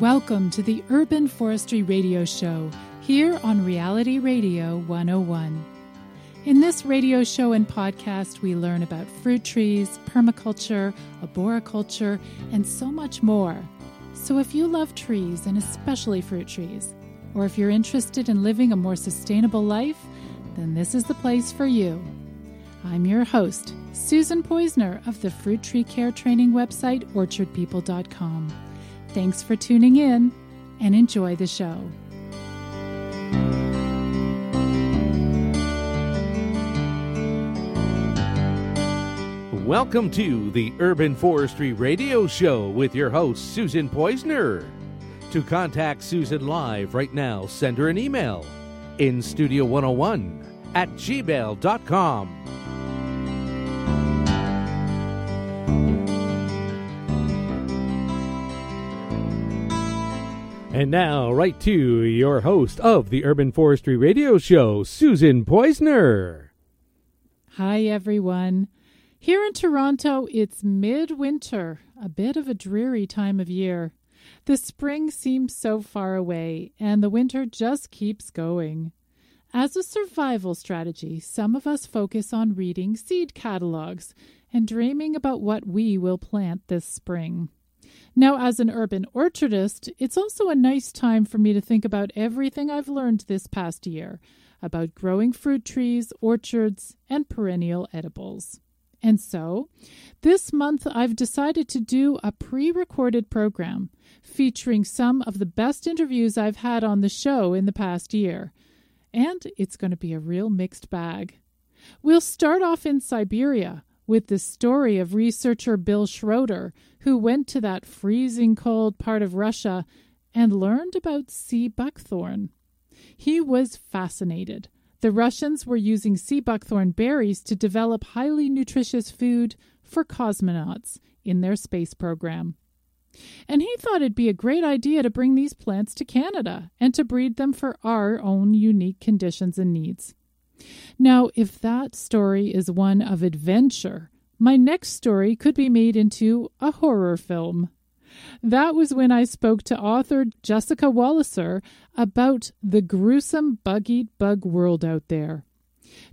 Welcome to the Urban Forestry Radio Show here on Reality Radio 101. In this radio show and podcast, we learn about fruit trees, permaculture, arboriculture, and so much more. So if you love trees, and especially fruit trees, or if you're interested in living a more sustainable life, then this is the place for you. I'm your host, Susan Poisner of the fruit tree care training website, orchardpeople.com. Thanks for tuning in and enjoy the show. Welcome to the Urban Forestry Radio Show with your host, Susan Poisner. To contact Susan live right now, send her an email in studio101 at gmail.com. And now, right to your host of the Urban Forestry Radio Show, Susan Poisner. Hi, everyone. Here in Toronto, it's midwinter, a bit of a dreary time of year. The spring seems so far away, and the winter just keeps going. As a survival strategy, some of us focus on reading seed catalogs and dreaming about what we will plant this spring. Now, as an urban orchardist, it's also a nice time for me to think about everything I've learned this past year about growing fruit trees, orchards, and perennial edibles. And so, this month I've decided to do a pre recorded program featuring some of the best interviews I've had on the show in the past year. And it's going to be a real mixed bag. We'll start off in Siberia with the story of researcher Bill Schroeder, who went to that freezing cold part of Russia and learned about sea buckthorn. He was fascinated. The Russians were using sea buckthorn berries to develop highly nutritious food for cosmonauts in their space program. And he thought it'd be a great idea to bring these plants to Canada and to breed them for our own unique conditions and needs. Now, if that story is one of adventure, my next story could be made into a horror film. That was when I spoke to author Jessica Walliser about the gruesome bug eat bug world out there.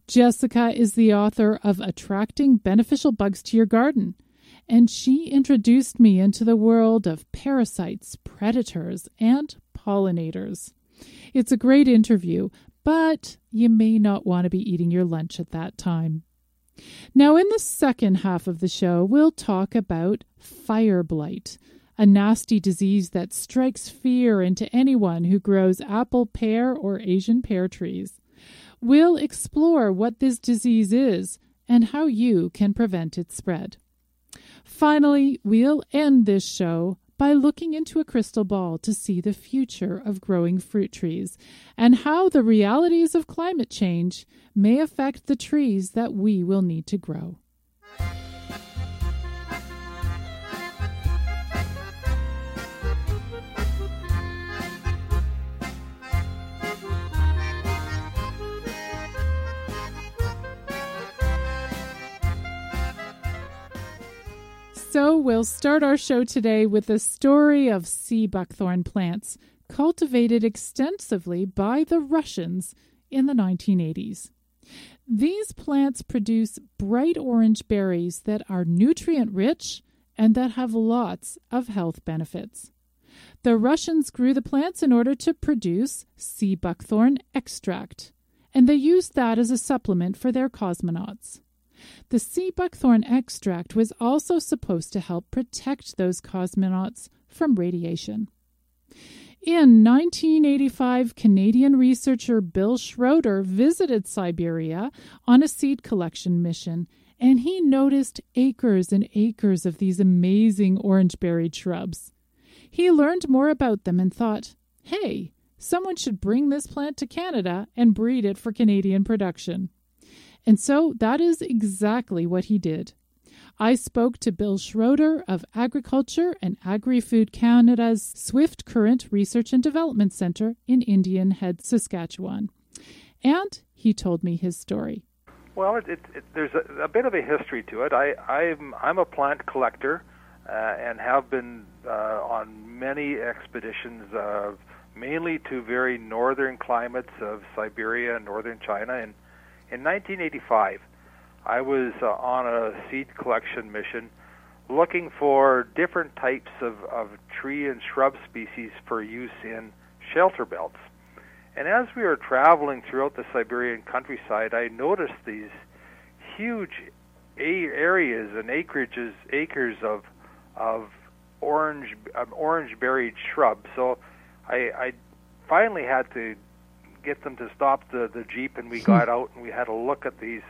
Jessica is the author of Attracting Beneficial Bugs to Your Garden, and she introduced me into the world of parasites, predators, and pollinators. It's a great interview, but you may not want to be eating your lunch at that time. Now, in the second half of the show, we'll talk about fire blight, a nasty disease that strikes fear into anyone who grows apple, pear, or Asian pear trees. We'll explore what this disease is and how you can prevent its spread. Finally, we'll end this show by looking into a crystal ball to see the future of growing fruit trees and how the realities of climate change may affect the trees that we will need to grow. So, we'll start our show today with the story of sea buckthorn plants cultivated extensively by the Russians in the 1980s. These plants produce bright orange berries that are nutrient rich and that have lots of health benefits. The Russians grew the plants in order to produce sea buckthorn extract, and they used that as a supplement for their cosmonauts. The sea buckthorn extract was also supposed to help protect those cosmonauts from radiation. In 1985, Canadian researcher Bill Schroeder visited Siberia on a seed collection mission, and he noticed acres and acres of these amazing orange berried shrubs. He learned more about them and thought, hey, someone should bring this plant to Canada and breed it for Canadian production. And so that is exactly what he did. I spoke to Bill Schroeder of Agriculture and Agri Food Canada's Swift Current Research and Development Centre in Indian Head, Saskatchewan. And he told me his story. Well, it, it, it, there's a, a, bit of a history to it. I, I'm, I'm a plant collector uh, and have been uh, on many expeditions, mainly to very northern climates of Siberia and northern China. And in 1985, I was uh, on a seed collection mission looking for different types of, of tree and shrub species for use in shelter belts. And as we were traveling throughout the Siberian countryside, I noticed these huge areas and acreages, acres of of orange um, orange berried shrubs. So I, I finally had to get them to stop the the jeep, and we got out and we had a look at these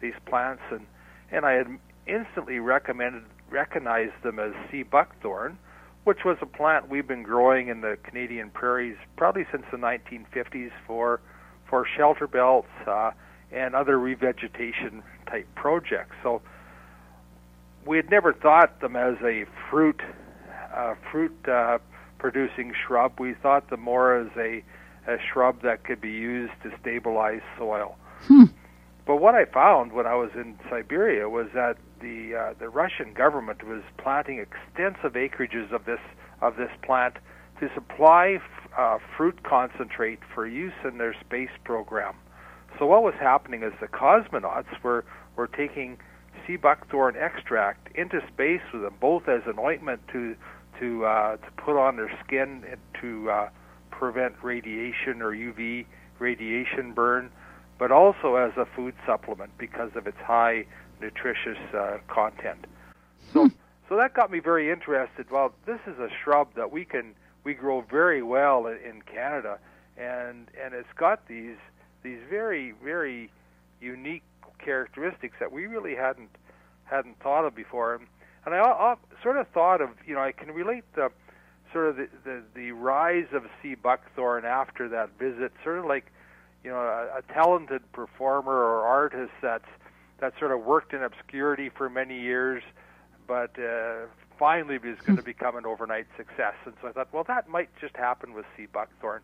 these plants, and and I had instantly recommended recognized them as sea buckthorn, which was a plant we've been growing in the Canadian prairies probably since the 1950s for for shelter belts uh, and other revegetation type projects. So we had never thought them as a fruit uh, fruit uh, producing shrub. We thought them more as a a shrub that could be used to stabilize soil. Hmm. But what I found when I was in Siberia was that the uh, the Russian government was planting extensive acreages of this of this plant to supply f- uh, fruit concentrate for use in their space program. So what was happening is the cosmonauts were were taking sea buckthorn extract into space with them, both as an ointment to to uh, to put on their skin to uh, prevent radiation or UV radiation burn, but also as a food supplement because of its high nutritious uh, content. So, hmm. so that got me very interested. Well, this is a shrub that we can we grow very well in, in Canada, and and it's got these these very very unique characteristics that we really hadn't hadn't thought of before. And I, I sort of thought of you know I can relate the sort of the, the, the rise of sea buckthorn after that visit, sort of like you know a, a talented performer or artist that's that sort of worked in obscurity for many years, but uh, finally was going to become an overnight success. And so I thought, well, that might just happen with sea buckthorn.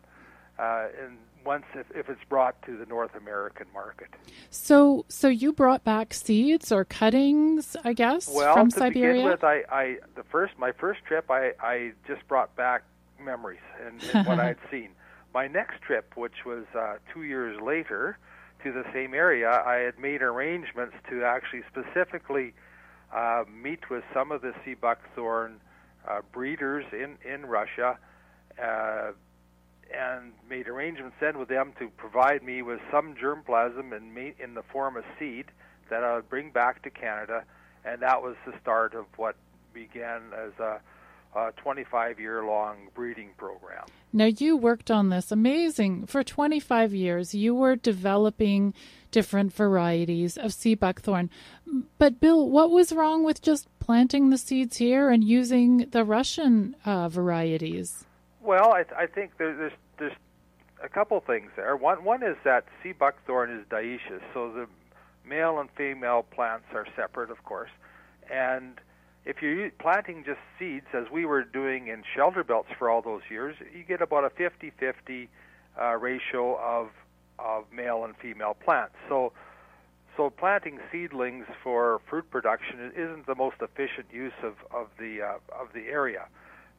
Uh, and once if, if it's brought to the North American market. So, so you brought back seeds or cuttings, I guess, well, from to Siberia. begin with, I, I the first my first trip, I, I just brought back memories and, and what I had seen. My next trip, which was uh, two years later, to the same area, I had made arrangements to actually specifically uh, meet with some of the sea buckthorn uh, breeders in in Russia. Uh, and made arrangements then with them to provide me with some germplasm in, in the form of seed that I would bring back to Canada, and that was the start of what began as a, a 25 year long breeding program. Now, you worked on this amazing for 25 years. You were developing different varieties of sea buckthorn. But, Bill, what was wrong with just planting the seeds here and using the Russian uh, varieties? Well, I, th- I think there, there's there's a couple things there. One one is that sea buckthorn is dioecious, so the male and female plants are separate, of course. And if you're planting just seeds, as we were doing in shelter belts for all those years, you get about a 50-50 uh, ratio of of male and female plants. So so planting seedlings for fruit production isn't the most efficient use of of the uh, of the area.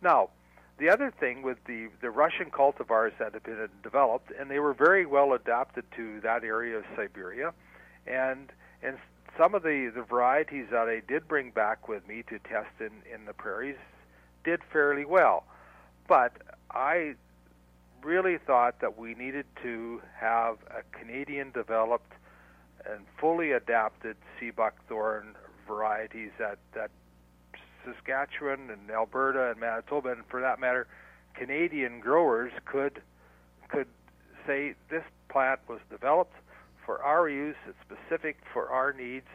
Now, the other thing with the the Russian cultivars that have been developed, and they were very well adapted to that area of Siberia, and and some of the the varieties that I did bring back with me to test in in the prairies did fairly well, but I really thought that we needed to have a Canadian developed and fully adapted sea buckthorn varieties that that Saskatchewan and Alberta and Manitoba, and for that matter, Canadian growers could could say this plant was developed for our use, it's specific for our needs,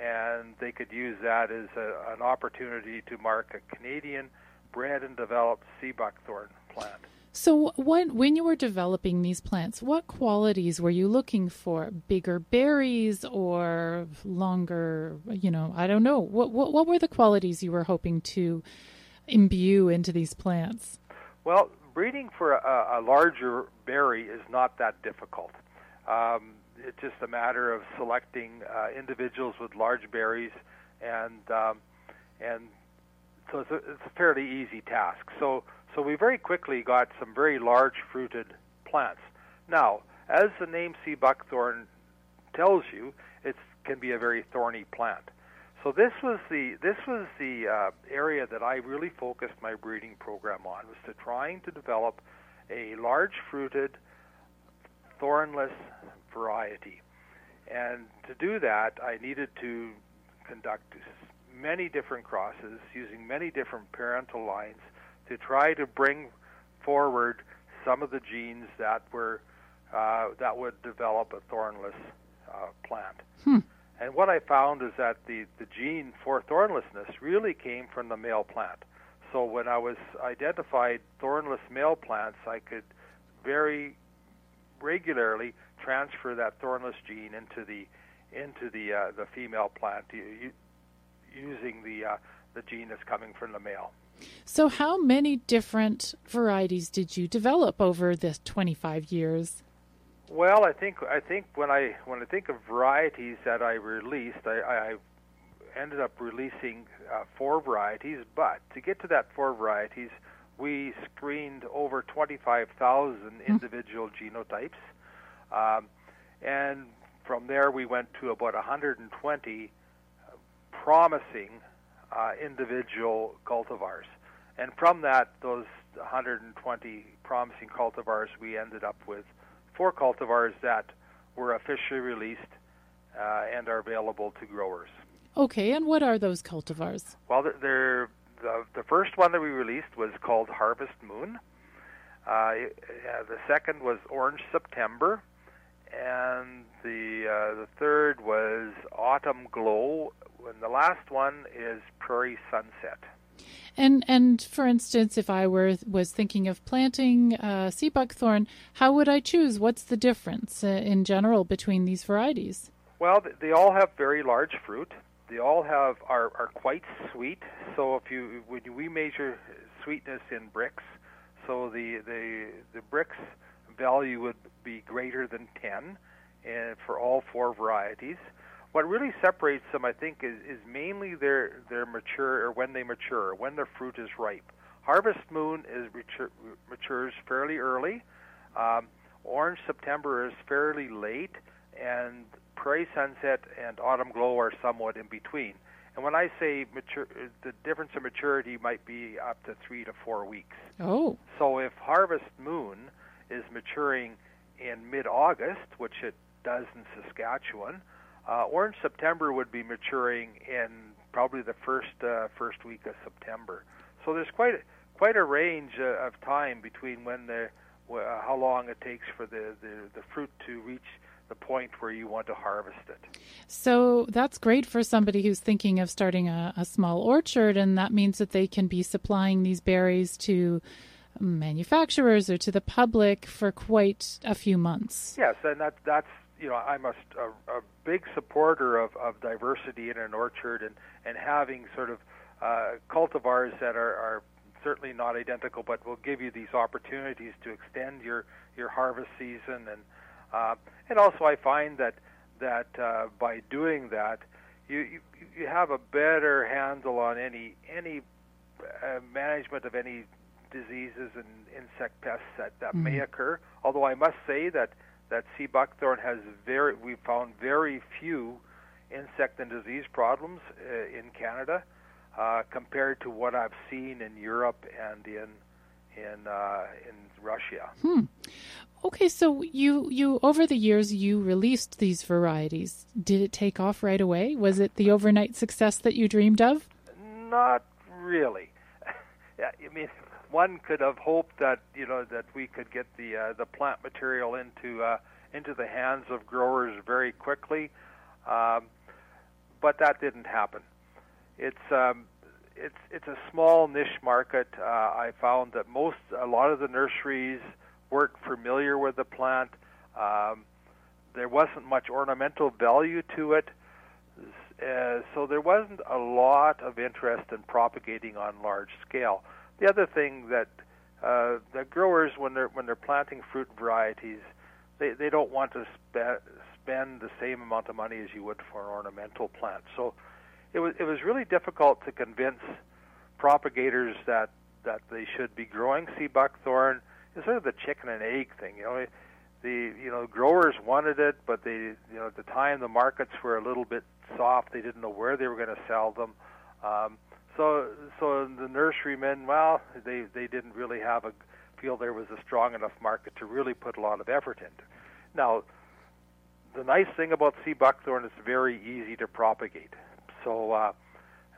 and they could use that as a, an opportunity to mark a Canadian bred and developed sea buckthorn plant. So, when when you were developing these plants, what qualities were you looking for? Bigger berries or longer? You know, I don't know. What what what were the qualities you were hoping to imbue into these plants? Well, breeding for a, a larger berry is not that difficult. Um, it's just a matter of selecting uh, individuals with large berries, and um, and so it's a, it's a fairly easy task. So so we very quickly got some very large fruited plants. Now, as the name sea buckthorn tells you, it can be a very thorny plant. So this was the this was the uh, area that I really focused my breeding program on was to trying to develop a large fruited thornless variety. And to do that, I needed to conduct many different crosses using many different parental lines to try to bring forward some of the genes that were uh, that would develop a thornless uh, plant. Hmm. And what I found is that the, the gene for thornlessness really came from the male plant. So when I was identified thornless male plants, I could very regularly transfer that thornless gene into the into the uh, the female plant using the uh, the gene that's coming from the male. So, how many different varieties did you develop over this 25 years? Well, I think I think when I when I think of varieties that I released, I, I ended up releasing uh, four varieties. But to get to that four varieties, we screened over 25,000 hmm. individual mm-hmm. genotypes, um, and from there we went to about 120 uh, promising uh, individual cultivars. And from that, those 120 promising cultivars, we ended up with four cultivars that were officially released uh, and are available to growers. Okay, and what are those cultivars? Well, they're, the, the first one that we released was called Harvest Moon. Uh, the second was Orange September, and the uh, the third was Autumn Glow, and the last one is Prairie Sunset. And and for instance, if I were was thinking of planting uh, sea buckthorn, how would I choose? What's the difference uh, in general between these varieties? Well, they all have very large fruit. They all have are are quite sweet. So if you when we measure sweetness in Brix, so the the the Brix value would be greater than 10 and uh, for all four varieties. What really separates them, I think, is, is mainly their their mature or when they mature, when their fruit is ripe. Harvest Moon is mature, matures fairly early. Um, Orange September is fairly late, and Prairie Sunset and Autumn Glow are somewhat in between. And when I say mature, the difference in maturity might be up to three to four weeks. Oh. So if Harvest Moon is maturing in mid-August, which it does in Saskatchewan, uh, Orange September would be maturing in probably the first uh, first week of September. So there's quite a, quite a range uh, of time between when the uh, how long it takes for the, the, the fruit to reach the point where you want to harvest it. So that's great for somebody who's thinking of starting a, a small orchard, and that means that they can be supplying these berries to manufacturers or to the public for quite a few months. Yes, and that that's you know, I'm a, a, a big supporter of, of diversity in an orchard and, and having sort of uh, cultivars that are, are certainly not identical, but will give you these opportunities to extend your, your harvest season. And, uh, and also, I find that, that uh, by doing that, you, you, you have a better handle on any, any uh, management of any diseases and insect pests that, that mm-hmm. may occur. Although I must say that that sea buckthorn has very we found very few insect and disease problems uh, in Canada uh, compared to what I've seen in Europe and in in uh, in Russia. Hmm. Okay, so you you over the years you released these varieties. Did it take off right away? Was it the overnight success that you dreamed of? Not really. I mean, one could have hoped that you know that we could get the uh, the plant material into uh, into the hands of growers very quickly, um, but that didn't happen. It's um, it's it's a small niche market. Uh, I found that most a lot of the nurseries weren't familiar with the plant. Um, there wasn't much ornamental value to it, uh, so there wasn't a lot of interest in propagating on large scale. The other thing that uh, the growers, when they're when they're planting fruit varieties, they they don't want to spe- spend the same amount of money as you would for an ornamental plant. So it was it was really difficult to convince propagators that that they should be growing sea buckthorn. It's sort of the chicken and egg thing, you know. The you know growers wanted it, but they you know at the time the markets were a little bit soft. They didn't know where they were going to sell them. Um, so so the nurserymen, well, they they didn't really have a feel there was a strong enough market to really put a lot of effort into. Now, the nice thing about sea buckthorn is very easy to propagate. So uh,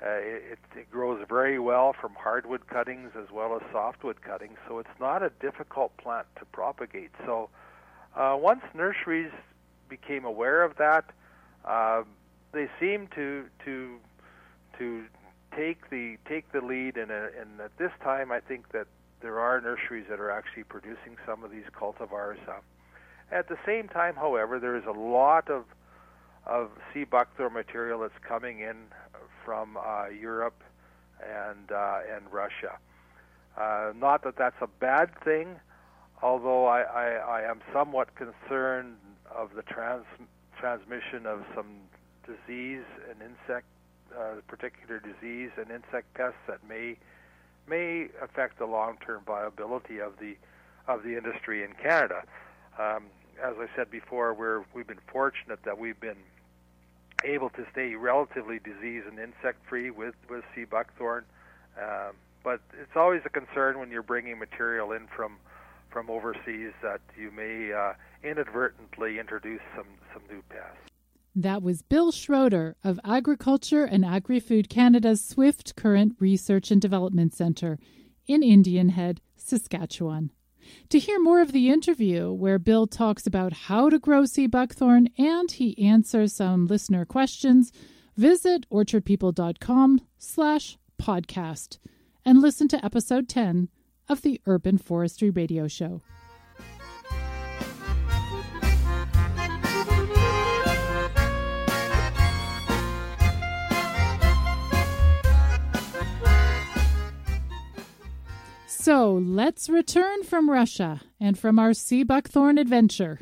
uh, it, it grows very well from hardwood cuttings as well as softwood cuttings. So it's not a difficult plant to propagate. So uh, once nurseries became aware of that, uh, they seemed to to to take the take the lead. And, and at this time, I think that there are nurseries that are actually producing some of these cultivars. Uh, at the same time, however, there is a lot of of sea buckthorn material that's coming in from uh, Europe and uh, and Russia. Uh, not that that's a bad thing, although I, I, I am somewhat concerned of the trans, transmission of some disease and insect, uh, particular disease and insect pests that may may affect the long-term viability of the of the industry in Canada. Um, as I said before, we're we've been fortunate that we've been able to stay relatively disease and insect free with with sea buckthorn. Um, but it's always a concern when you're bringing material in from from overseas that you may uh, inadvertently introduce some some new pests. That was Bill Schroeder of Agriculture and Agri Food Canada's Swift Current Research and Development Centre in Indian Head, Saskatchewan. To hear more of the interview, where Bill talks about how to grow sea buckthorn and he answers some listener questions, visit orchardpeople.com slash podcast and listen to episode 10 of the Urban Forestry Radio Show. So let's return from Russia and from our sea buckthorn adventure.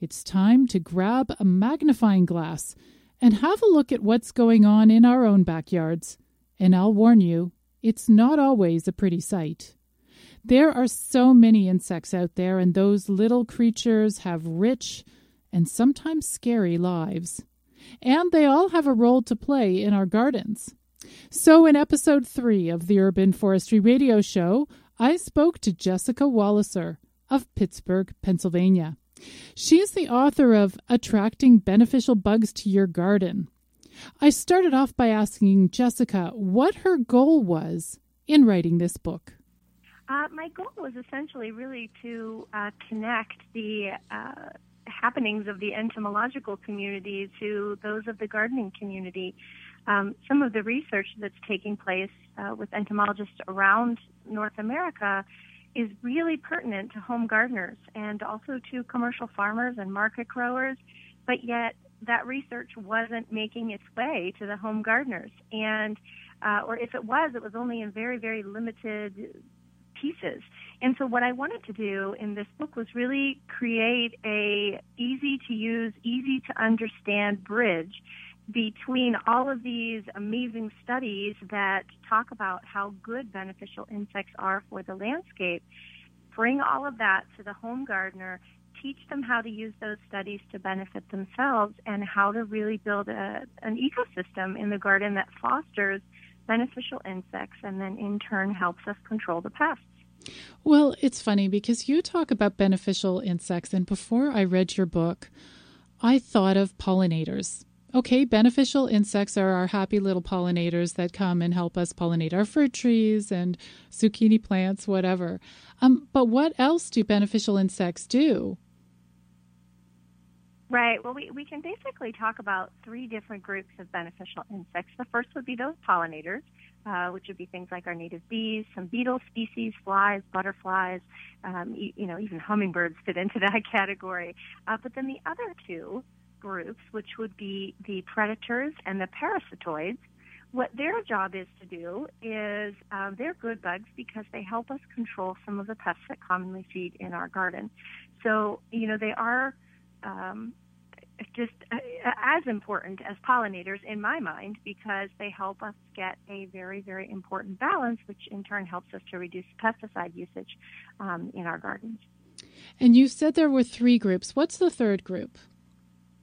It's time to grab a magnifying glass and have a look at what's going on in our own backyards. And I'll warn you, it's not always a pretty sight. There are so many insects out there, and those little creatures have rich and sometimes scary lives. And they all have a role to play in our gardens. So, in episode three of the Urban Forestry Radio Show, I spoke to Jessica Walliser of Pittsburgh, Pennsylvania. She is the author of Attracting Beneficial Bugs to Your Garden. I started off by asking Jessica what her goal was in writing this book. Uh, my goal was essentially really to uh, connect the uh, happenings of the entomological community to those of the gardening community um, some of the research that's taking place uh, with entomologists around North America is really pertinent to home gardeners and also to commercial farmers and market growers, but yet that research wasn't making its way to the home gardeners. And, uh, or if it was, it was only in very, very limited pieces. And so what I wanted to do in this book was really create a easy to use, easy to understand bridge between all of these amazing studies that talk about how good beneficial insects are for the landscape, bring all of that to the home gardener, teach them how to use those studies to benefit themselves, and how to really build a, an ecosystem in the garden that fosters beneficial insects and then in turn helps us control the pests. Well, it's funny because you talk about beneficial insects, and before I read your book, I thought of pollinators Okay, beneficial insects are our happy little pollinators that come and help us pollinate our fruit trees and zucchini plants, whatever. Um, but what else do beneficial insects do? Right. Well, we, we can basically talk about three different groups of beneficial insects. The first would be those pollinators, uh, which would be things like our native bees, some beetle species, flies, butterflies, um, you, you, know, even hummingbirds fit into that category. Uh, but then the other two groups, which would be the predators and the parasitoids, what their job is to do is um, they're good bugs because they help us control some of the pests that commonly feed in our garden. So, you know, they are um, just uh, as important as pollinators in my mind because they help us get a very, very important balance, which in turn helps us to reduce pesticide usage um, in our gardens. And you said there were three groups. What's the third group?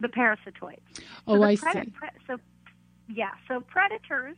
The parasitoids. Oh, so I pred- see. Pre- so yeah, so predators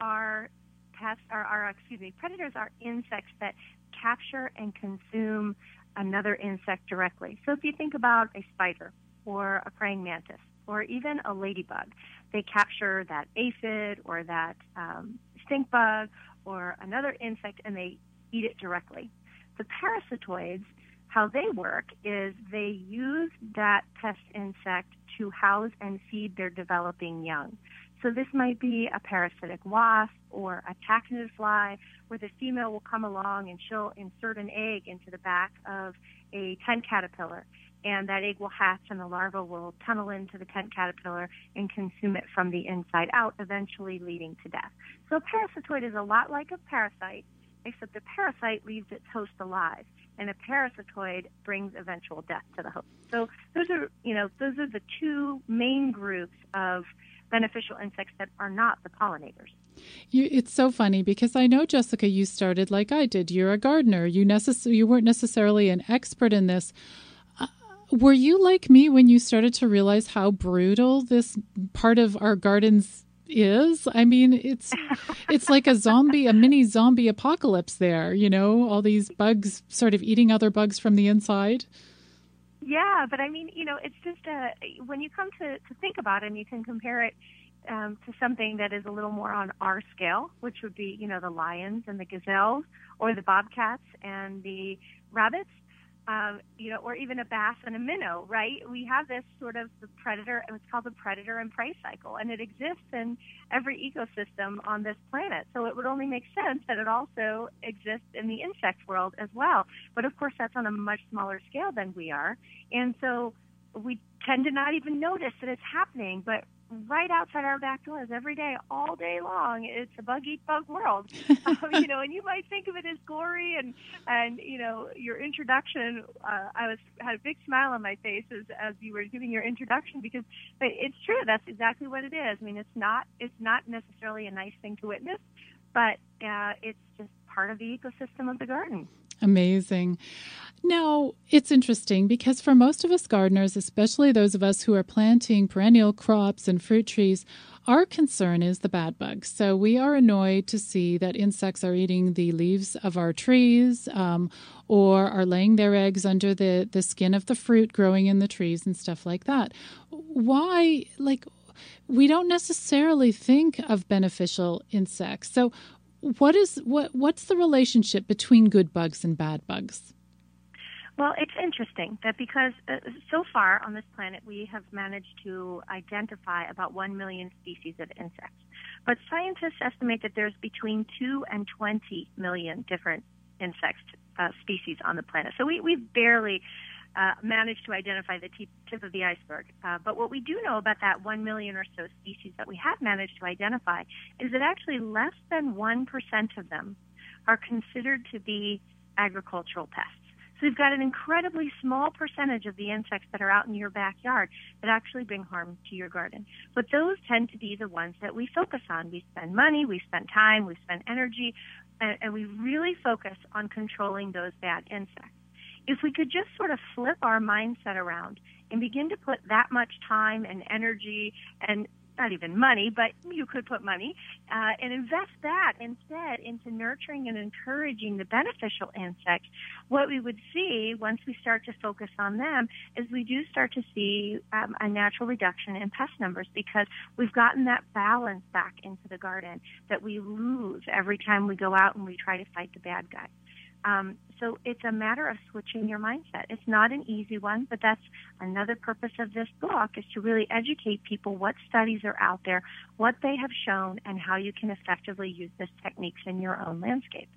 are pests, are, are excuse me, predators are insects that capture and consume another insect directly. So if you think about a spider or a praying mantis or even a ladybug, they capture that aphid or that um, stink bug or another insect and they eat it directly. The parasitoids, how they work is they use that pest insect to house and feed their developing young. So this might be a parasitic wasp or a tachinid fly where the female will come along and she'll insert an egg into the back of a tent caterpillar and that egg will hatch and the larva will tunnel into the tent caterpillar and consume it from the inside out, eventually leading to death. So a parasitoid is a lot like a parasite, except the parasite leaves its host alive and a parasitoid brings eventual death to the host. So those are, you know, those are the two main groups of beneficial insects that are not the pollinators. You, it's so funny because I know Jessica, you started like I did. You're a gardener. You necess- you weren't necessarily an expert in this. Uh, were you like me when you started to realize how brutal this part of our gardens is? I mean, it's it's like a zombie, a mini zombie apocalypse there. You know, all these bugs sort of eating other bugs from the inside. Yeah, but I mean, you know, it's just a when you come to, to think about it, and you can compare it um, to something that is a little more on our scale, which would be, you know, the lions and the gazelles, or the bobcats and the rabbits um, you know, or even a bass and a minnow, right? We have this sort of the predator, it's called the predator and prey cycle, and it exists in every ecosystem on this planet. So it would only make sense that it also exists in the insect world as well. But of course, that's on a much smaller scale than we are. And so we tend to not even notice that it's happening, but right outside our back doors every day, all day long. It's a bug eat bug world, um, you know. And you might think of it as gory, and and you know your introduction. Uh, I was had a big smile on my face as as you were giving your introduction because it's true. That's exactly what it is. I mean, it's not it's not necessarily a nice thing to witness, but uh, it's just part of the ecosystem of the garden. Amazing. Now, it's interesting because for most of us gardeners, especially those of us who are planting perennial crops and fruit trees, our concern is the bad bugs. So we are annoyed to see that insects are eating the leaves of our trees um, or are laying their eggs under the, the skin of the fruit growing in the trees and stuff like that. Why, like, we don't necessarily think of beneficial insects. So what is what what's the relationship between good bugs and bad bugs? Well, it's interesting that because uh, so far on this planet we have managed to identify about 1 million species of insects. But scientists estimate that there's between 2 and 20 million different insect uh, species on the planet. So we, we've barely uh, managed to identify the tip, tip of the iceberg. Uh, but what we do know about that 1 million or so species that we have managed to identify is that actually less than 1% of them are considered to be agricultural pests. So we've got an incredibly small percentage of the insects that are out in your backyard that actually bring harm to your garden. But those tend to be the ones that we focus on. We spend money, we spend time, we spend energy, and, and we really focus on controlling those bad insects if we could just sort of flip our mindset around and begin to put that much time and energy and not even money, but you could put money uh, and invest that instead into nurturing and encouraging the beneficial insects. What we would see once we start to focus on them is we do start to see um, a natural reduction in pest numbers because we've gotten that balance back into the garden that we lose every time we go out and we try to fight the bad guys. Um, so it's a matter of switching your mindset. It's not an easy one, but that's another purpose of this book is to really educate people what studies are out there, what they have shown, and how you can effectively use this techniques in your own landscape.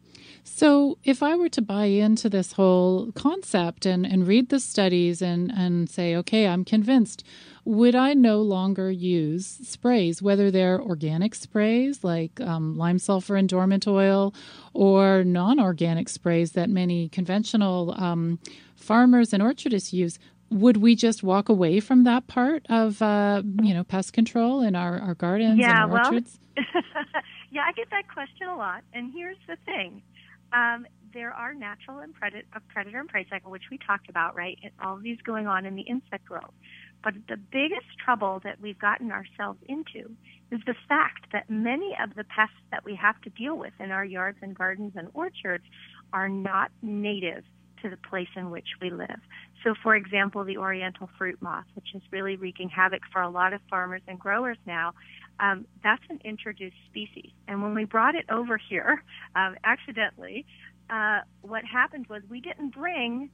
So, if I were to buy into this whole concept and, and read the studies and, and say, okay, I'm convinced, would I no longer use sprays, whether they're organic sprays like um, lime sulfur and dormant oil or non organic sprays that many conventional um, farmers and orchardists use? Would we just walk away from that part of, uh, you know, pest control in our, our gardens yeah, and our well, orchards? yeah, I get that question a lot. And here's the thing um, there are natural and predator, predator and prey cycle, which we talked about, right? And all of these going on in the insect world. But the biggest trouble that we've gotten ourselves into is the fact that many of the pests that we have to deal with in our yards and gardens and orchards are not native to the place in which we live. So, for example, the oriental fruit moth, which is really wreaking havoc for a lot of farmers and growers now, um, that's an introduced species. And when we brought it over here um, accidentally, uh, what happened was we didn't bring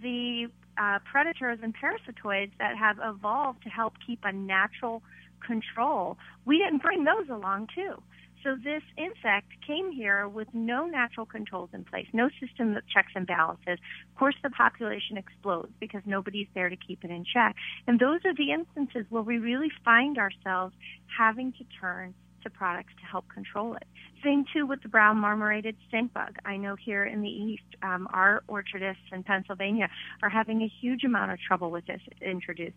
the uh, predators and parasitoids that have evolved to help keep a natural control. We didn't bring those along too. So this insect came here with no natural controls in place, no system that checks and balances. Of course, the population explodes because nobody's there to keep it in check. And those are the instances where we really find ourselves having to turn to products to help control it. Same too with the brown marmorated stink bug. I know here in the east, um, our orchardists in Pennsylvania are having a huge amount of trouble with this introduced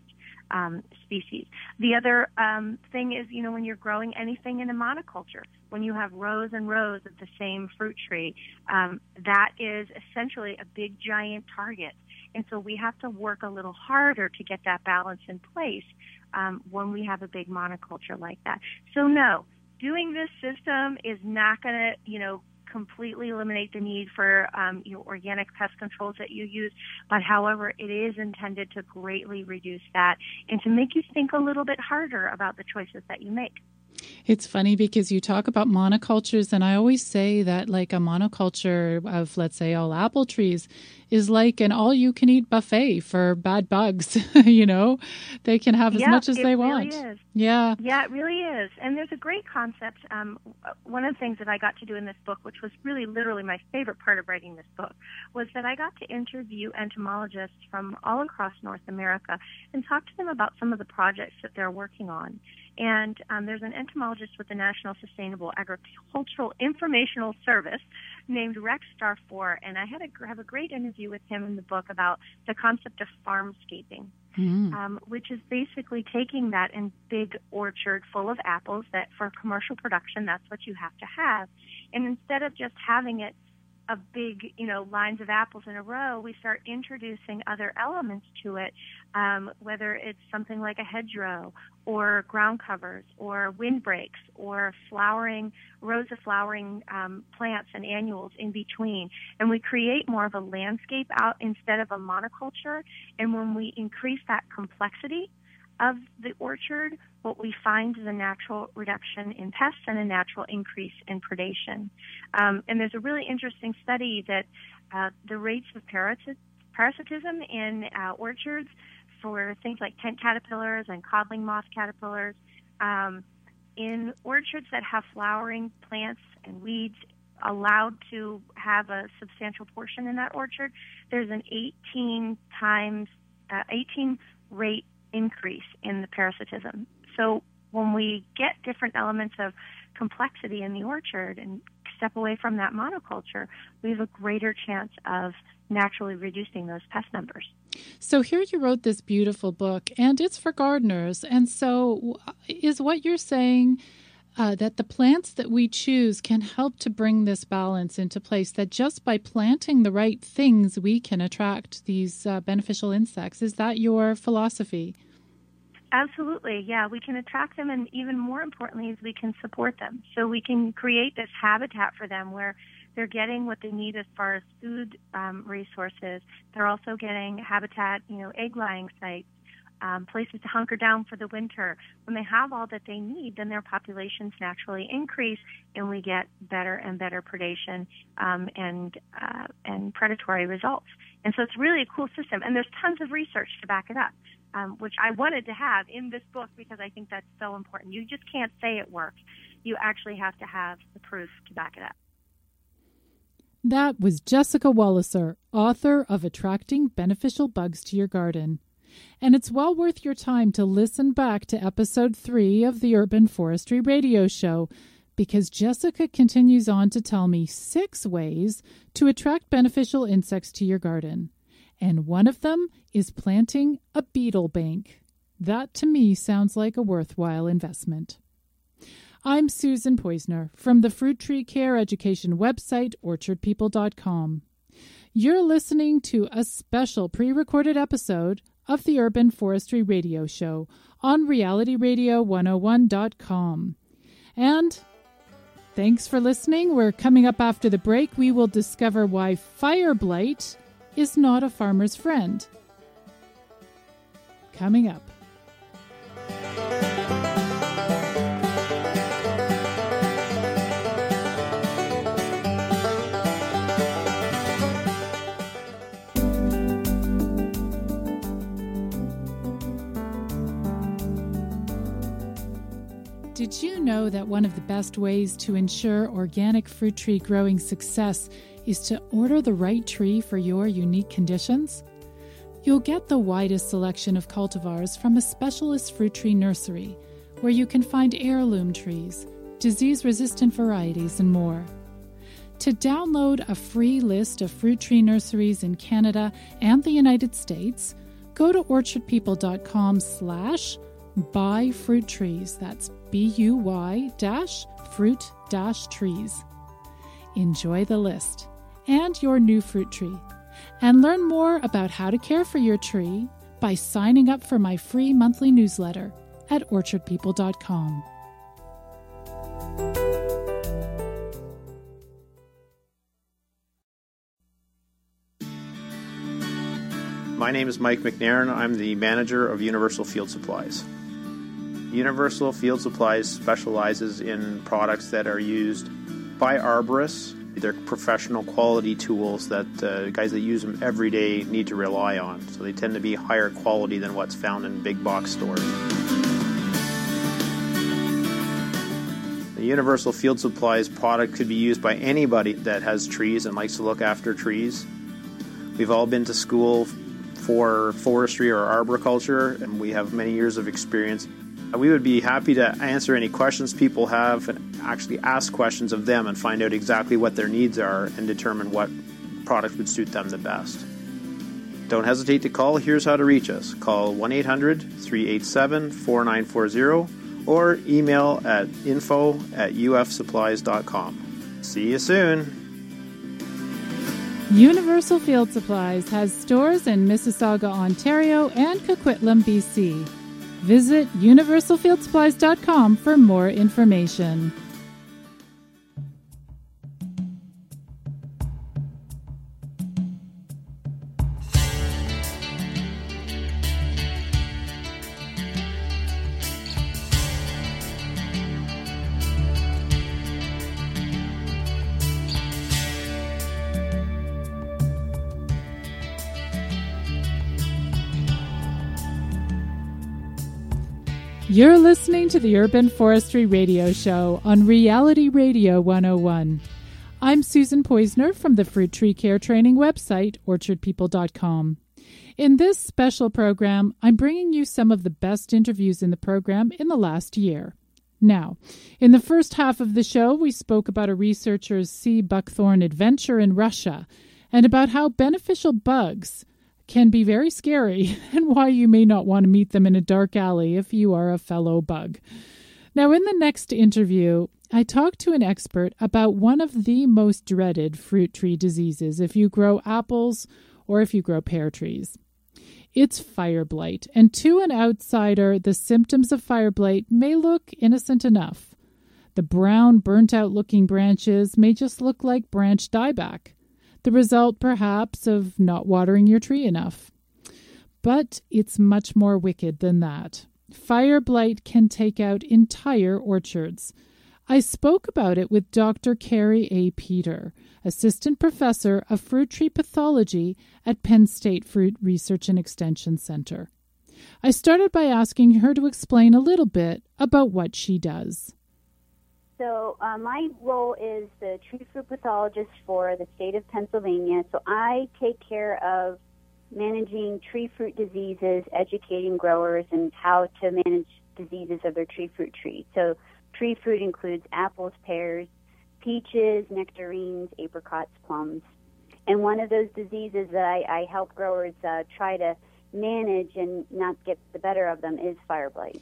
um, species. The other um, thing is, you know, when you're growing anything in a monoculture, when you have rows and rows of the same fruit tree, um, that is essentially a big giant target. And so we have to work a little harder to get that balance in place um, when we have a big monoculture like that. So no, doing this system is not going to, you know, completely eliminate the need for um, you know, organic pest controls that you use, but however, it is intended to greatly reduce that and to make you think a little bit harder about the choices that you make. It's funny because you talk about monocultures, and I always say that, like, a monoculture of, let's say, all apple trees is like an all you can eat buffet for bad bugs. you know, they can have as yeah, much as they really want. Is. Yeah. Yeah, it really is. And there's a great concept. Um, one of the things that I got to do in this book, which was really literally my favorite part of writing this book, was that I got to interview entomologists from all across North America and talk to them about some of the projects that they're working on. And um, there's an entomologist with the National Sustainable Agricultural Informational Service named Rex Dufour, and I had a, have a great interview with him in the book about the concept of farmscaping. Mm. Um, which is basically taking that in big orchard full of apples that for commercial production that's what you have to have and instead of just having it a big, you know, lines of apples in a row, we start introducing other elements to it, um, whether it's something like a hedgerow or ground covers or windbreaks or flowering rows of flowering um, plants and annuals in between. And we create more of a landscape out instead of a monoculture. And when we increase that complexity, of the orchard, what we find is a natural reduction in pests and a natural increase in predation. Um, and there's a really interesting study that uh, the rates of parasit- parasitism in uh, orchards for things like tent caterpillars and codling moth caterpillars um, in orchards that have flowering plants and weeds allowed to have a substantial portion in that orchard, there's an 18 times, uh, 18 rate increase in the parasitism. So when we get different elements of complexity in the orchard and step away from that monoculture, we have a greater chance of naturally reducing those pest numbers. So here you wrote this beautiful book, and it's for gardeners. And so, is what you're saying uh, that the plants that we choose can help to bring this balance into place? That just by planting the right things, we can attract these uh, beneficial insects. Is that your philosophy? Absolutely, yeah. We can attract them, and even more importantly, is we can support them. So we can create this habitat for them where they're getting what they need as far as food um, resources. They're also getting habitat, you know, egg laying sites, um, places to hunker down for the winter. When they have all that they need, then their populations naturally increase, and we get better and better predation um, and uh, and predatory results. And so it's really a cool system, and there's tons of research to back it up, um, which I wanted to have in this book because I think that's so important. You just can't say it works; you actually have to have the proof to back it up. That was Jessica Walliser, author of Attracting Beneficial Bugs to Your Garden and it's well worth your time to listen back to episode 3 of the Urban Forestry Radio Show because Jessica continues on to tell me six ways to attract beneficial insects to your garden. And one of them is planting a beetle bank. That to me sounds like a worthwhile investment. I'm Susan Poizner from the Fruit Tree Care Education website, orchardpeople.com. You're listening to a special pre recorded episode of the Urban Forestry Radio Show on realityradio101.com. And thanks for listening. We're coming up after the break. We will discover why fire blight is not a farmer's friend. Coming up. Did you know that one of the best ways to ensure organic fruit tree growing success is to order the right tree for your unique conditions? You'll get the widest selection of cultivars from a specialist fruit tree nursery, where you can find heirloom trees, disease resistant varieties, and more. To download a free list of fruit tree nurseries in Canada and the United States, go to orchardpeople.com slash buy fruit trees. That's B U Y dash fruit trees. Enjoy the list and your new fruit tree. And learn more about how to care for your tree by signing up for my free monthly newsletter at orchardpeople.com. My name is Mike McNairn. I'm the manager of Universal Field Supplies. Universal Field Supplies specializes in products that are used by arborists. They're professional quality tools that uh, guys that use them every day need to rely on. So they tend to be higher quality than what's found in big box stores. The Universal Field Supplies product could be used by anybody that has trees and likes to look after trees. We've all been to school for forestry or arboriculture, and we have many years of experience we would be happy to answer any questions people have and actually ask questions of them and find out exactly what their needs are and determine what product would suit them the best. Don't hesitate to call. Here's how to reach us. Call 1 800 387 4940 or email at info at ufsupplies.com. See you soon. Universal Field Supplies has stores in Mississauga, Ontario and Coquitlam, BC. Visit universalfieldsupplies.com for more information. You're listening to the Urban Forestry Radio Show on Reality Radio 101. I'm Susan Poizner from the Fruit Tree Care Training website, orchardpeople.com. In this special program, I'm bringing you some of the best interviews in the program in the last year. Now, in the first half of the show, we spoke about a researcher's sea buckthorn adventure in Russia and about how beneficial bugs can be very scary and why you may not want to meet them in a dark alley if you are a fellow bug. Now, in the next interview, I talked to an expert about one of the most dreaded fruit tree diseases if you grow apples or if you grow pear trees. It's fire blight, and to an outsider, the symptoms of fire blight may look innocent enough. The brown, burnt out looking branches may just look like branch dieback the result perhaps of not watering your tree enough. But it's much more wicked than that. Fire blight can take out entire orchards. I spoke about it with Dr. Kari A. Peter, Assistant Professor of Fruit Tree Pathology at Penn State Fruit Research and Extension Center. I started by asking her to explain a little bit about what she does. So, uh, my role is the tree fruit pathologist for the state of Pennsylvania. So, I take care of managing tree fruit diseases, educating growers, and how to manage diseases of their tree fruit tree. So, Tree fruit includes apples, pears, peaches, nectarines, apricots, plums. And one of those diseases that I, I help growers uh, try to manage and not get the better of them is fire blight.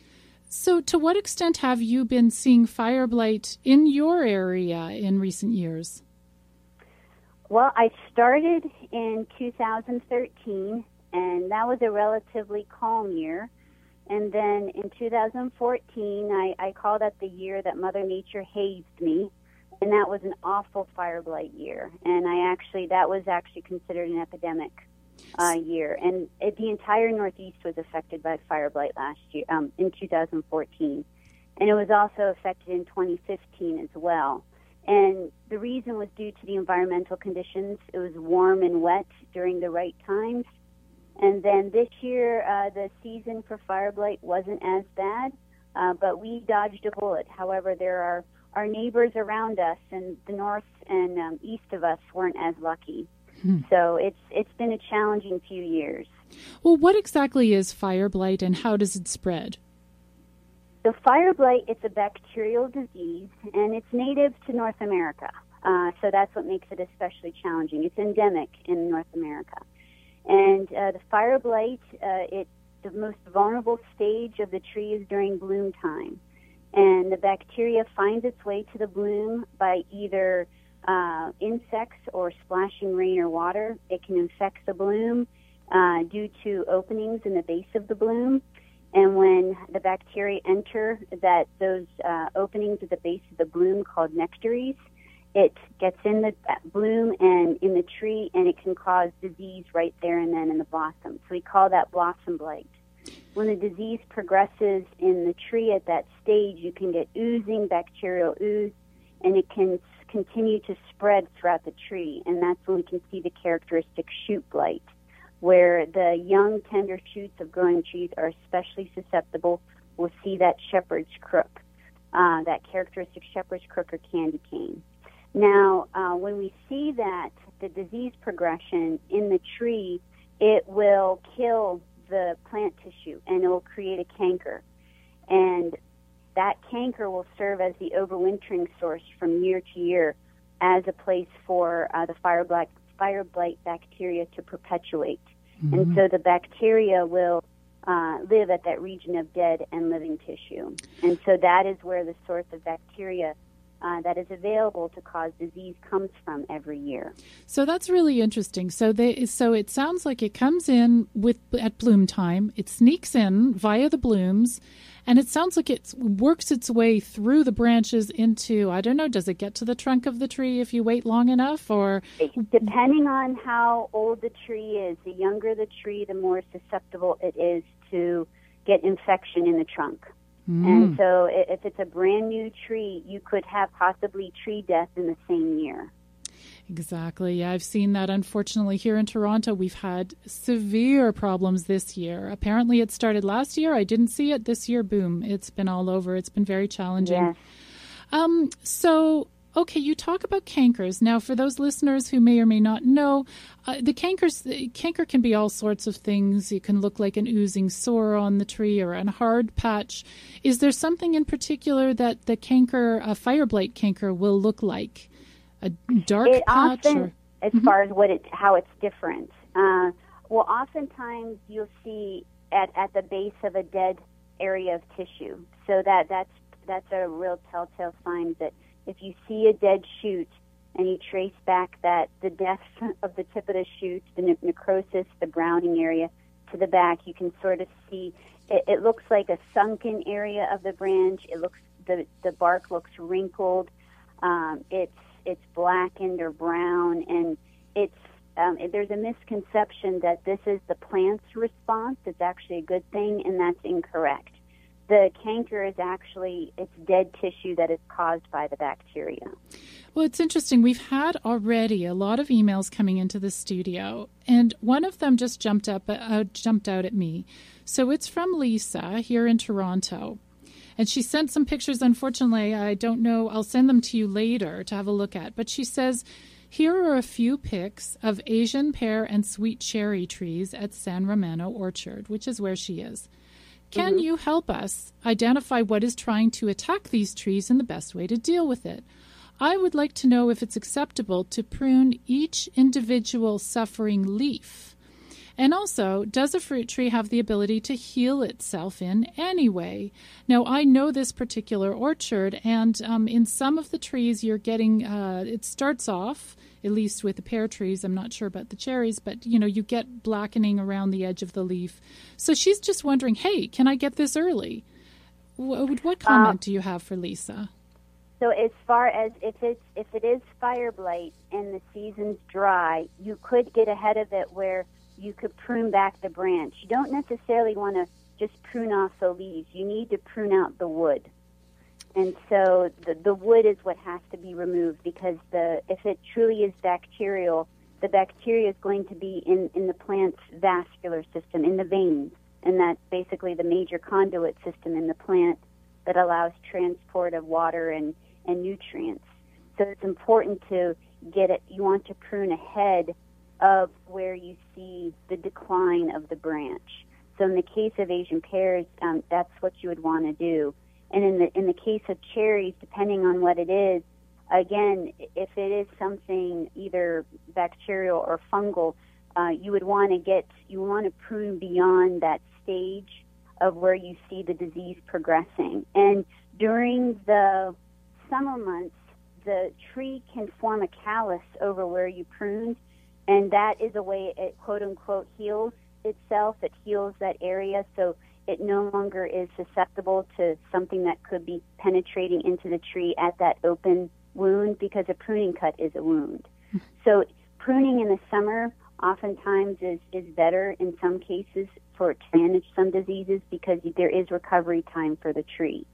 So, to what extent have you been seeing fire blight in your area in recent years? Well, I started in 2013, and that was a relatively calm year. And then in 2014, I, I call that the year that Mother Nature hazed me. And that was an awful fire blight year. And I actually, that was actually considered an epidemic uh, year. And it, the entire Northeast was affected by fire blight last year, um, in 2014. And it was also affected in 2015 as well. And the reason was due to the environmental conditions. It was warm and wet during the right times and then this year, uh, the season for fire blight wasn't as bad, uh, but we dodged a bullet. However, there are our neighbors around us, and the north and um, east of us weren't as lucky. Hmm. So it's it's been a challenging few years. Well, what exactly is fire blight, and how does it spread? So fire blight it's a bacterial disease, and it's native to North America. Uh, so that's what makes it especially challenging. It's endemic in North America. And uh, the fire blight, uh, it the most vulnerable stage of the tree is during bloom time, and the bacteria finds its way to the bloom by either uh, insects or splashing rain or water. It can infect the bloom uh, due to openings in the base of the bloom. And when the bacteria enter that those uh, openings at the base of the bloom called nectaries, it gets in the bloom and in the tree and it can cause disease right there and then in the blossom. So we call that blossom blight. When the disease progresses in the tree at that stage, you can get oozing bacterial ooze and it can continue to spread throughout the tree. And that's when we can see the characteristic shoot blight, where the young tender shoots of growing trees are especially susceptible. We'll see that shepherd's crook, uh, that characteristic shepherd's crook or candy cane. Now, uh, when we see that the disease progression in the tree, it will kill the plant tissue and it will create a canker. And that canker will serve as the overwintering source from year to year as a place for uh, the fire blight, fire blight bacteria to perpetuate. Mm-hmm. And so the bacteria will uh, live at that region of dead and living tissue. And so that is where the source of bacteria uh, that is available to cause disease comes from every year. So that's really interesting. So they, so it sounds like it comes in with at bloom time. It sneaks in via the blooms, and it sounds like it works its way through the branches into I don't know. Does it get to the trunk of the tree if you wait long enough, or depending on how old the tree is, the younger the tree, the more susceptible it is to get infection in the trunk. Mm. And so if it's a brand new tree, you could have possibly tree death in the same year. Exactly. I've seen that unfortunately here in Toronto. We've had severe problems this year. Apparently, it started last year. I didn't see it this year. Boom. It's been all over. It's been very challenging. Yes. Um, so, Okay, you talk about cankers. Now, for those listeners who may or may not know, uh, the cankers the canker can be all sorts of things. It can look like an oozing sore on the tree or a hard patch. Is there something in particular that the canker, a fire blight canker, will look like? A dark it patch, often, or? as mm-hmm. far as what it, how it's different. Uh, well, oftentimes you'll see at at the base of a dead area of tissue. So that that's that's a real telltale sign that if you see a dead shoot and you trace back that the death of the tip of the shoot, the ne- necrosis, the browning area to the back, you can sort of see it, it looks like a sunken area of the branch. It looks the the bark looks wrinkled. Um, it's it's blackened or brown, and it's um, there's a misconception that this is the plant's response. It's actually a good thing, and that's incorrect. The canker is actually it's dead tissue that is caused by the bacteria. Well, it's interesting. We've had already a lot of emails coming into the studio, and one of them just jumped up, uh, jumped out at me. So it's from Lisa here in Toronto. And she sent some pictures. Unfortunately, I don't know. I'll send them to you later to have a look at. But she says, here are a few pics of Asian pear and sweet cherry trees at San Romano Orchard, which is where she is. Can mm-hmm. you help us identify what is trying to attack these trees and the best way to deal with it? I would like to know if it's acceptable to prune each individual suffering leaf and also, does a fruit tree have the ability to heal itself in any way? Now, I know this particular orchard, and um, in some of the trees, you're getting uh, it starts off, at least with the pear trees. I'm not sure about the cherries, but you know, you get blackening around the edge of the leaf. So she's just wondering, hey, can I get this early? What, what comment uh, do you have for Lisa? So as far as if it's if it is fire blight and the season's dry, you could get ahead of it where you could prune back the branch. You don't necessarily want to just prune off the leaves. You need to prune out the wood. And so the, the wood is what has to be removed because the if it truly is bacterial, the bacteria is going to be in, in the plant's vascular system, in the veins. And that's basically the major conduit system in the plant that allows transport of water and, and nutrients. So it's important to get it, you want to prune ahead of where you see the decline of the branch. So in the case of Asian pears, um, that's what you would want to do. And in the in the case of cherries, depending on what it is, again, if it is something either bacterial or fungal, uh, you would want to get you want to prune beyond that stage of where you see the disease progressing. And during the summer months, the tree can form a callus over where you pruned, and that is a way it quote unquote heals itself. It heals that area, so it no longer is susceptible to something that could be penetrating into the tree at that open wound because a pruning cut is a wound. So pruning in the summer oftentimes is, is better in some cases for to manage some diseases because there is recovery time for the tree.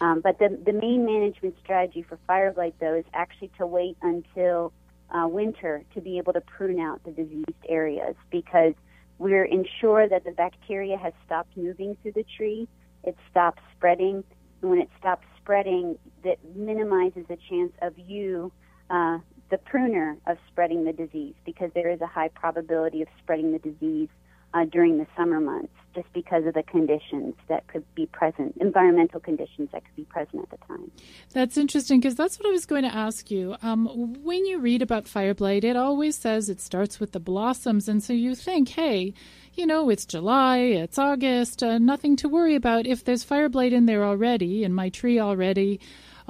Um, but the, the main management strategy for fire blight, though, is actually to wait until uh, winter to be able to prune out the diseased areas because we're ensure that the bacteria has stopped moving through the tree, it stops spreading, and when it stops spreading, that minimizes the chance of you, uh, the pruner, of spreading the disease because there is a high probability of spreading the disease uh, during the summer months just because of the conditions that could be present, environmental conditions that could be present at the time. That's interesting because that's what I was going to ask you. Um, when you read about fire blight, it always says it starts with the blossoms. And so you think, hey, you know, it's July, it's August, uh, nothing to worry about. If there's fire blight in there already, in my tree already,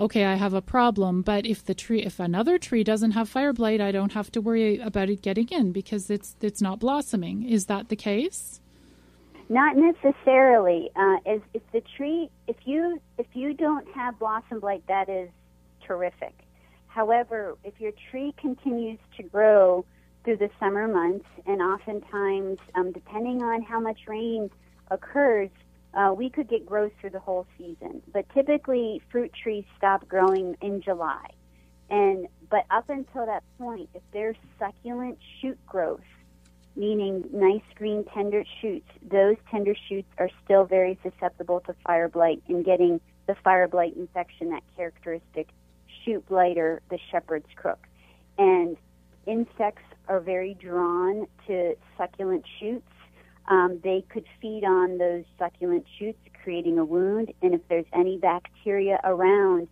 okay, I have a problem. But if the tree, if another tree doesn't have fire blight, I don't have to worry about it getting in because it's it's not blossoming. Is that the case? Not necessarily. Uh, if, if the tree, if you if you don't have blossom blight, that is terrific. However, if your tree continues to grow through the summer months, and oftentimes, um, depending on how much rain occurs, uh, we could get growth through the whole season. But typically, fruit trees stop growing in July. And but up until that point, if there's succulent shoot growth, meaning nice green tender shoots, those tender shoots are still very susceptible to fire blight and getting the fire blight infection, that characteristic shoot blight or the shepherd's crook. And insects are very drawn to succulent shoots um, they could feed on those succulent shoots, creating a wound. And if there's any bacteria around,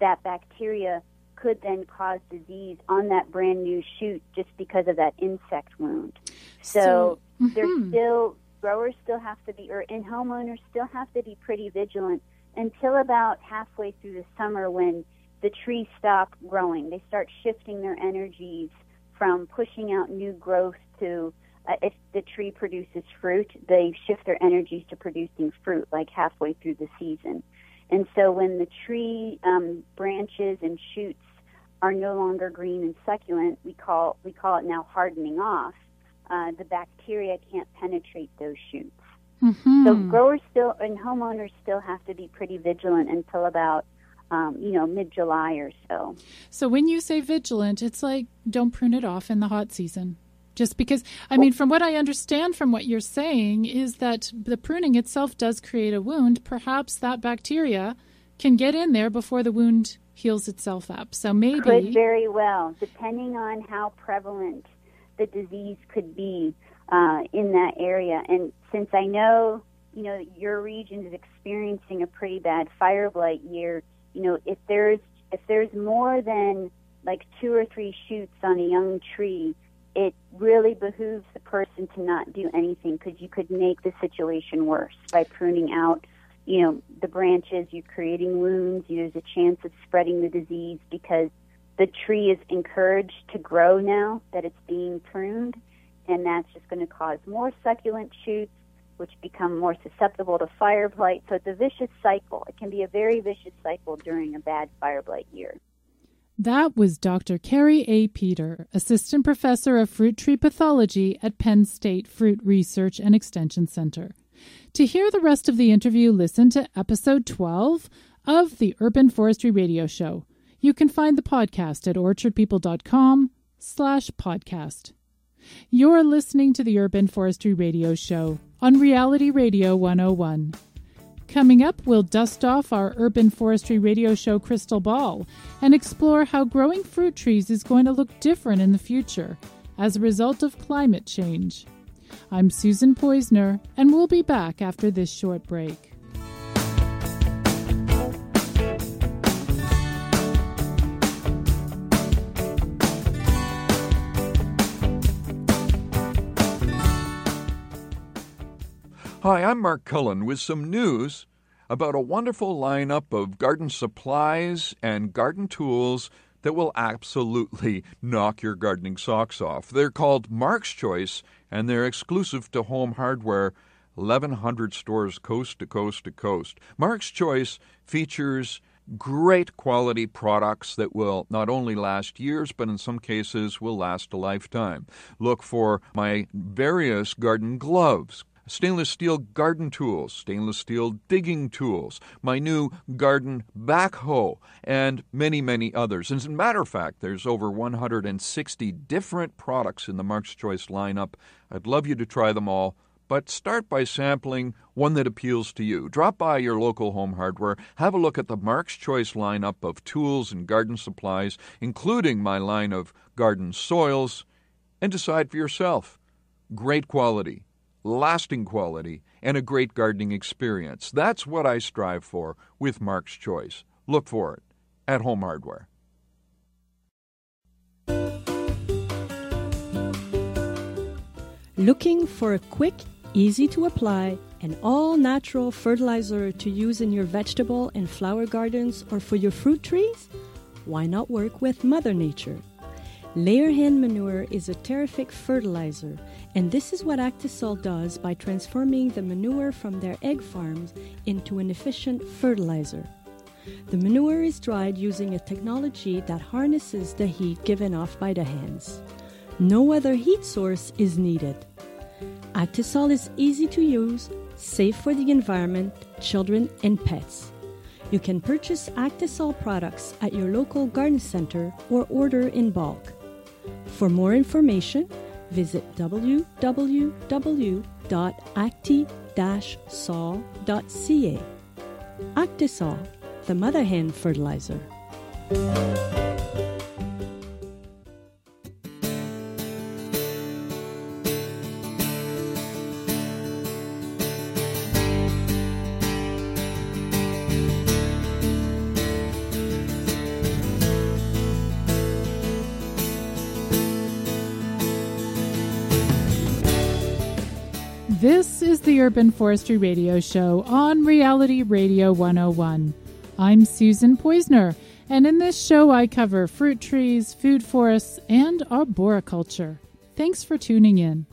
that bacteria could then cause disease on that brand new shoot just because of that insect wound. So, so mm-hmm. there's still growers still have to be, or and homeowners still have to be pretty vigilant until about halfway through the summer when the trees stop growing. They start shifting their energies from pushing out new growth to uh, if the tree produces fruit, they shift their energies to producing fruit like halfway through the season. And so when the tree um, branches and shoots are no longer green and succulent, we call we call it now hardening off. Uh, the bacteria can't penetrate those shoots. Mm-hmm. So growers still and homeowners still have to be pretty vigilant until about um, you know mid July or so. So when you say vigilant, it's like don't prune it off in the hot season. Just because, I mean, from what I understand from what you're saying, is that the pruning itself does create a wound. Perhaps that bacteria can get in there before the wound heals itself up. So maybe. Could very well, depending on how prevalent the disease could be uh, in that area. And since I know, you know, your region is experiencing a pretty bad fire blight year, you know, if there's if there's more than like two or three shoots on a young tree, it really behooves the person to not do anything because you could make the situation worse by pruning out, you know, the branches. You're creating wounds. There's a chance of spreading the disease because the tree is encouraged to grow now that it's being pruned, and that's just going to cause more succulent shoots, which become more susceptible to fire blight. So it's a vicious cycle. It can be a very vicious cycle during a bad fire blight year. That was Dr. Kari A. Peter, Assistant Professor of Fruit Tree Pathology at Penn State Fruit Research and Extension Center. To hear the rest of the interview, listen to episode 12 of the Urban Forestry Radio Show. You can find the podcast at orchardpeople.com slash podcast. You're listening to the Urban Forestry Radio Show on Reality Radio 101. Coming up, we'll dust off our urban forestry radio show crystal ball and explore how growing fruit trees is going to look different in the future as a result of climate change. I'm Susan Poizner, and we'll be back after this short break. Hi, I'm Mark Cullen with some news about a wonderful lineup of garden supplies and garden tools that will absolutely knock your gardening socks off. They're called Mark's Choice and they're exclusive to Home Hardware. 1,100 stores coast to coast to coast. Mark's Choice features great quality products that will not only last years, but in some cases will last a lifetime. Look for my various garden gloves, stainless steel garden tools, stainless steel digging tools, my new garden backhoe, and many, many others. And As a matter of fact, there's over 160 different products in the Mark's Choice lineup. I'd love you to try them all. But start by sampling one that appeals to you. Drop by your local home hardware, have a look at the Mark's Choice lineup of tools and garden supplies, including my line of garden soils, and decide for yourself. Great quality, lasting quality, and a great gardening experience. That's what I strive for with Mark's Choice. Look for it at Home Hardware. Looking for a quick, easy to apply, and all natural fertilizer to use in your vegetable and flower gardens or for your fruit trees? Why not work with Mother Nature? Layer hen manure is a terrific fertilizer, and this is what Actisol does by transforming the manure from their egg farms into an efficient fertilizer. The manure is dried using a technology that harnesses the heat given off by the hens. No other heat source is needed. Actisol is easy to use, safe for the environment, children, and pets. You can purchase Actisol products at your local garden center or order in bulk. For more information, visit www.acti-sol.ca. Actisol, the mother hen fertilizer. Urban Forestry Radio Show on Reality Radio 101. I'm Susan Poizner, and in this show I cover fruit trees, food forests, and arboriculture. Thanks for tuning in.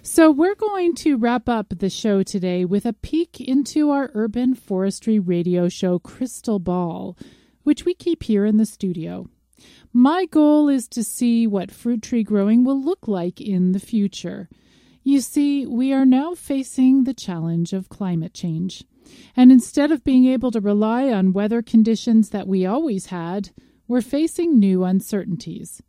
So, we're going to wrap up the show today with a peek into our Urban Forestry Radio Show crystal ball, which we keep here in the studio. My goal is to see what fruit tree growing will look like in the future. You see, we are now facing the challenge of climate change. And instead of being able to rely on weather conditions that we always had, we're facing new uncertainties.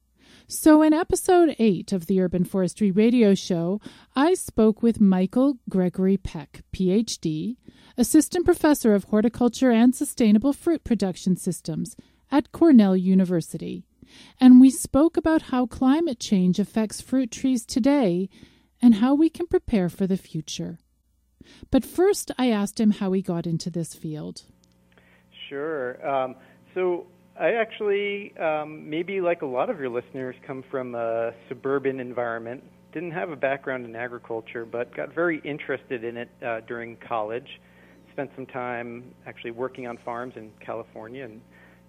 So, in episode 8 of the Urban Forestry Radio Show, I spoke with Michael Gregory Peck, PhD, Assistant Professor of Horticulture and Sustainable Fruit Production Systems at Cornell University. And we spoke about how climate change affects fruit trees today and how we can prepare for the future. But first, I asked him how he got into this field. Sure. Um, so, I actually, um, maybe like a lot of your listeners, come from a suburban environment. Didn't have a background in agriculture, but got very interested in it uh, during college. Spent some time actually working on farms in California and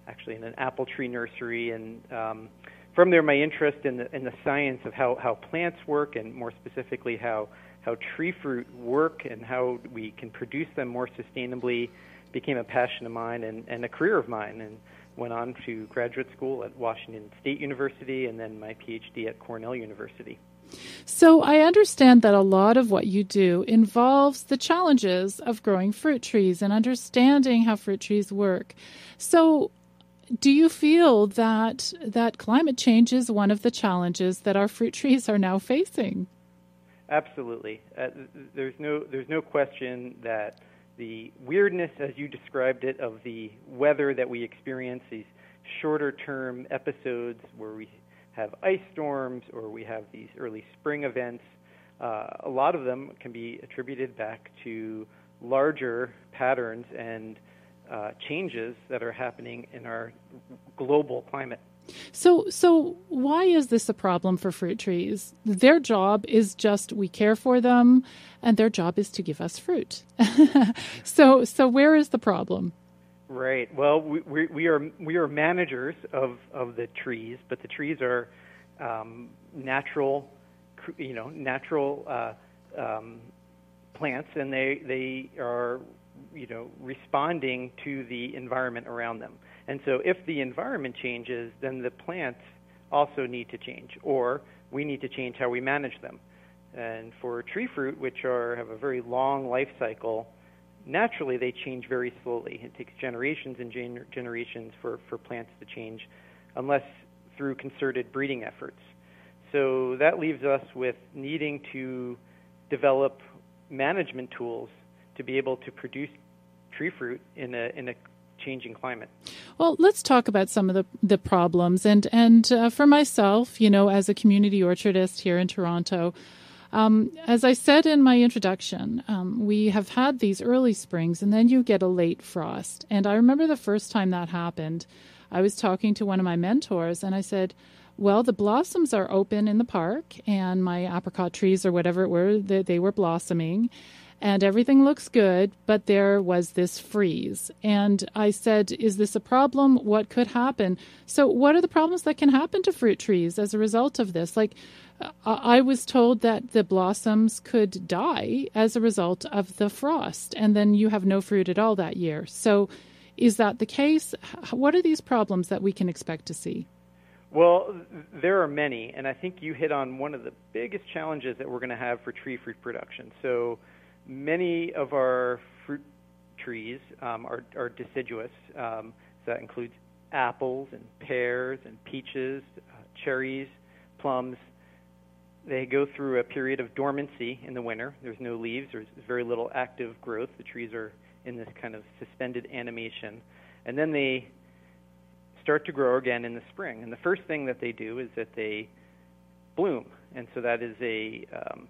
actually in an apple tree nursery. And um, from there, my interest in the, in the science of how, how plants work and more specifically how, how tree fruit work and how we can produce them more sustainably became a passion of mine and, and a career of mine. And went on to graduate school at Washington State University and then my PhD at Cornell University. So, I understand that a lot of what you do involves the challenges of growing fruit trees and understanding how fruit trees work. So, do you feel that that climate change is one of the challenges that our fruit trees are now facing? Absolutely. Uh, there's no there's no question that the weirdness, as you described it, of the weather that we experience, these shorter term episodes where we have ice storms or we have these early spring events, uh, a lot of them can be attributed back to larger patterns and uh, changes that are happening in our global climate. So, so why is this a problem for fruit trees? Their job is just we care for them, and their job is to give us fruit. so, so where is the problem? Right. Well, we, we, we, are we are managers of, of the trees, but the trees are um, natural, you know, natural uh, um, plants, and they they are you know responding to the environment around them. And so if the environment changes, then the plants also need to change, or we need to change how we manage them. And for tree fruit, which are have a very long life cycle, naturally they change very slowly. It takes generations and gen- generations for, for plants to change, unless through concerted breeding efforts. So that leaves us with needing to develop management tools to be able to produce tree fruit in a, in a changing climate. Well, let's talk about some of the, the problems. And, and uh, for myself, you know, as a community orchardist here in Toronto, um, as I said in my introduction, um, we have had these early springs and then you get a late frost. And I remember the first time that happened, I was talking to one of my mentors and I said, well, the blossoms are open in the park, and my apricot trees or whatever it were, they, they were blossoming and everything looks good, but there was this freeze. And I said, Is this a problem? What could happen? So, what are the problems that can happen to fruit trees as a result of this? Like, uh, I was told that the blossoms could die as a result of the frost, and then you have no fruit at all that year. So, is that the case? What are these problems that we can expect to see? Well, there are many, and I think you hit on one of the biggest challenges that we're going to have for tree fruit production. So, many of our fruit trees um, are, are, deciduous. Um, so that includes apples and pears and peaches, uh, cherries, plums. They go through a period of dormancy in the winter. There's no leaves, there's very little active growth. The trees are in this kind of suspended animation. And then they start to grow again in the spring. And the first thing that they do is that they bloom. And so that is a um,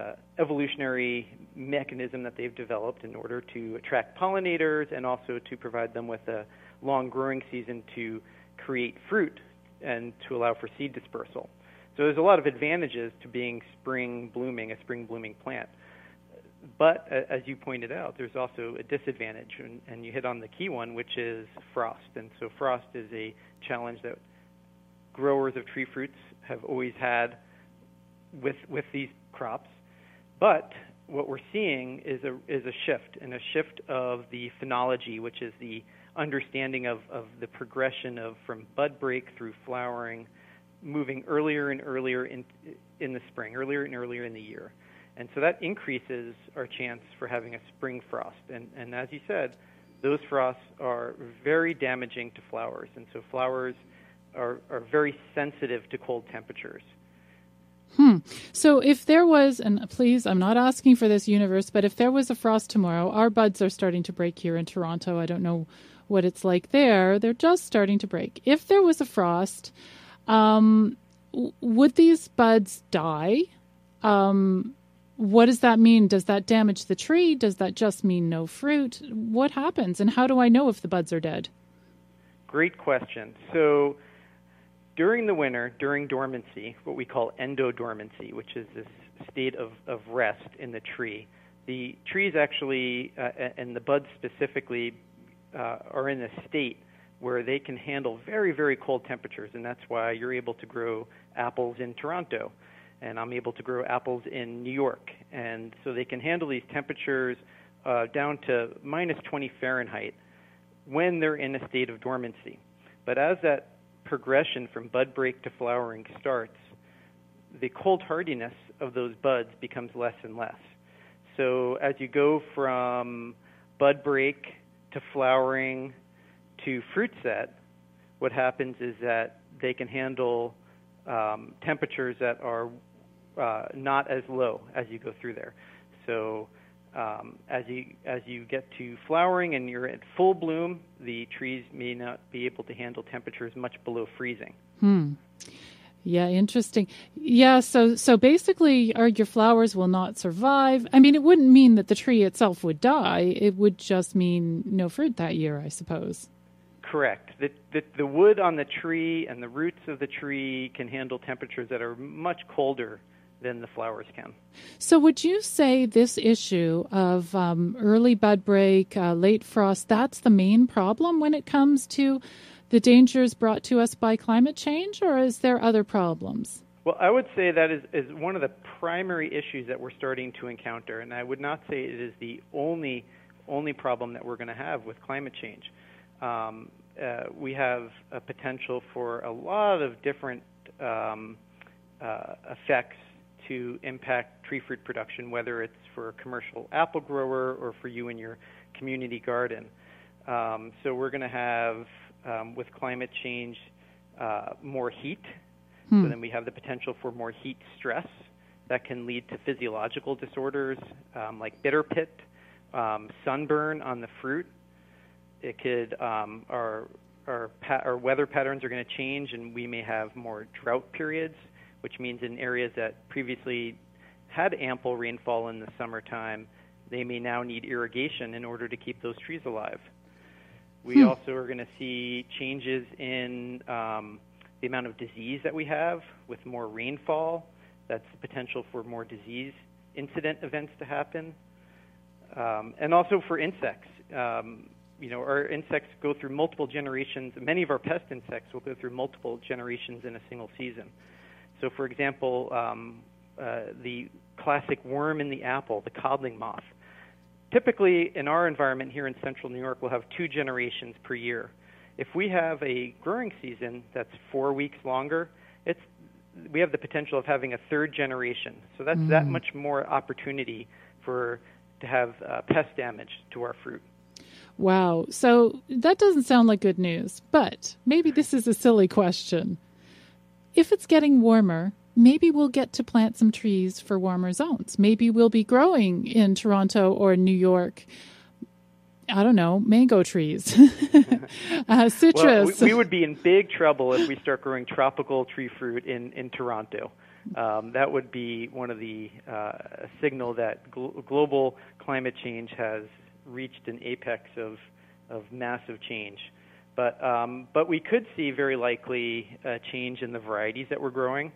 uh, evolutionary mechanism that they've developed in order to attract pollinators and also to provide them with a long growing season to create fruit and to allow for seed dispersal. So there's a lot of advantages to being spring blooming, a spring blooming plant. But as you pointed out, there's also a disadvantage, and, and you hit on the key one, which is frost. And so frost is a challenge that growers of tree fruits have always had with with these crops but what we're seeing is a is a shift and a shift of the phenology, which is the understanding of, of the progression of from bud break through flowering, moving earlier and earlier in in the spring, earlier and earlier in the year. And so that increases our chance for having a spring frost. And, and as you said, those frosts are very damaging to flowers. And so flowers are, are very sensitive to cold temperatures. Hmm. So if there was, and please, I'm not asking for this universe, but if there was a frost tomorrow, our buds are starting to break here in Toronto. I don't know what it's like there. They're just starting to break. If there was a frost, um, would these buds die? Um, what does that mean? Does that damage the tree? Does that just mean no fruit? What happens? And how do I know if the buds are dead? Great question. So during the winter, during dormancy, what we call endodormancy, which is this state of, of rest in the tree, the trees actually, uh, and the buds specifically, uh, are in a state where they can handle very, very cold temperatures, and that's why you're able to grow apples in Toronto, and I'm able to grow apples in New York. And so they can handle these temperatures uh, down to minus 20 Fahrenheit when they're in a state of dormancy. But as that progression from bud break to flowering starts, the cold hardiness of those buds becomes less and less. So as you go from bud break to flowering to fruit set, what happens is that they can handle um, temperatures that are uh, not as low as you go through there. So um, as you as you get to flowering and you're at full bloom, the trees may not be able to handle temperatures much below freezing. Hmm. Yeah, interesting. Yeah, so so basically, our, your flowers will not survive. I mean, it wouldn't mean that the tree itself would die. It would just mean no fruit that year, I suppose. Correct. The, the, the wood on the tree and the roots of the tree can handle temperatures that are much colder than the flowers can. So, would you say this issue of um, early bud break, uh, late frost, that's the main problem when it comes to the dangers brought to us by climate change, or is there other problems? Well, I would say that is, is one of the primary issues that we're starting to encounter, and I would not say it is the only only problem that we're going to have with climate change. Um, uh, we have a potential for a lot of different um, uh, effects to impact tree fruit production, whether it's for a commercial apple grower or for you in your community garden. Um, so we're going to have, um, with climate change, uh, more heat. Hmm. So then we have the potential for more heat stress that can lead to physiological disorders um, like bitter pit, um, sunburn on the fruit, it could um, our our, pa- our weather patterns are going to change, and we may have more drought periods, which means in areas that previously had ample rainfall in the summertime, they may now need irrigation in order to keep those trees alive. We hmm. also are going to see changes in um, the amount of disease that we have with more rainfall. That's the potential for more disease incident events to happen. Um, and also for insects. Um, you know, our insects go through multiple generations. Many of our pest insects will go through multiple generations in a single season. So, for example, um, uh, the classic worm in the apple, the codling moth. Typically, in our environment here in central New York, we'll have two generations per year. If we have a growing season that's four weeks longer, it's we have the potential of having a third generation. So that's mm. that much more opportunity for to have uh, pest damage to our fruit. Wow. So that doesn't sound like good news, but maybe this is a silly question. If it's getting warmer, maybe we'll get to plant some trees for warmer zones. Maybe we'll be growing in Toronto or New York. I don't know, mango trees, uh, citrus. Well, we, we, would be in big trouble if we start growing tropical tree fruit in, in Toronto. Um, that would be one of the uh, signal that gl- global climate change has reached an apex of, of massive change. But, um, but we could see very likely a change in the varieties that we're growing.